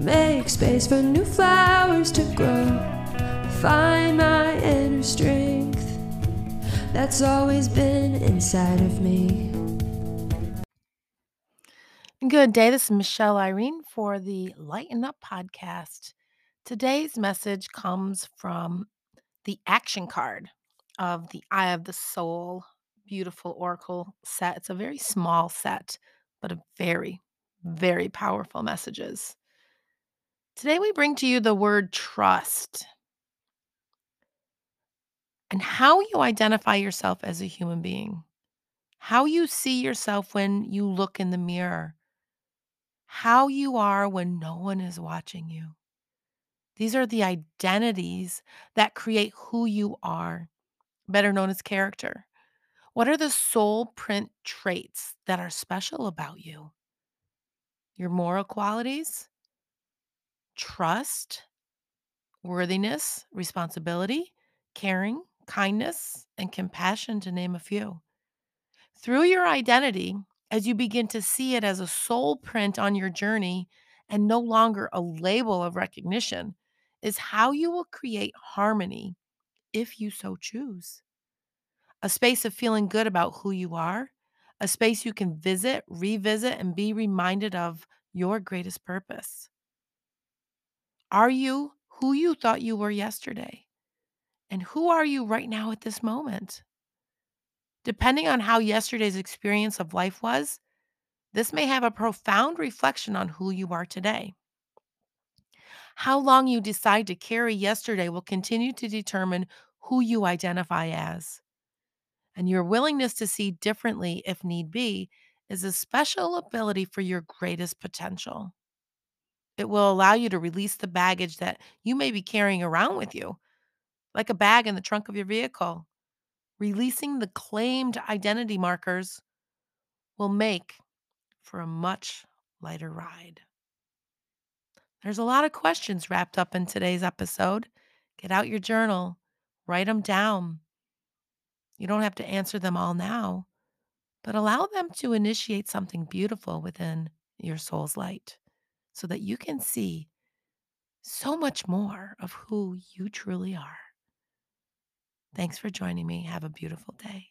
Make space for new flowers to grow. Find my inner strength that's always been inside of me. Good day. This is Michelle Irene for the Lighten Up podcast. Today's message comes from the action card of the Eye of the Soul beautiful oracle set. It's a very small set, but a very, very powerful messages. Today we bring to you the word trust and how you identify yourself as a human being, how you see yourself when you look in the mirror, how you are when no one is watching you. These are the identities that create who you are, better known as character. What are the soul print traits that are special about you? Your moral qualities, trust, worthiness, responsibility, caring, kindness, and compassion, to name a few. Through your identity, as you begin to see it as a soul print on your journey and no longer a label of recognition, is how you will create harmony if you so choose. A space of feeling good about who you are, a space you can visit, revisit, and be reminded of your greatest purpose. Are you who you thought you were yesterday? And who are you right now at this moment? Depending on how yesterday's experience of life was, this may have a profound reflection on who you are today. How long you decide to carry yesterday will continue to determine who you identify as. And your willingness to see differently, if need be, is a special ability for your greatest potential. It will allow you to release the baggage that you may be carrying around with you, like a bag in the trunk of your vehicle. Releasing the claimed identity markers will make for a much lighter ride. There's a lot of questions wrapped up in today's episode. Get out your journal, write them down. You don't have to answer them all now, but allow them to initiate something beautiful within your soul's light so that you can see so much more of who you truly are. Thanks for joining me. Have a beautiful day.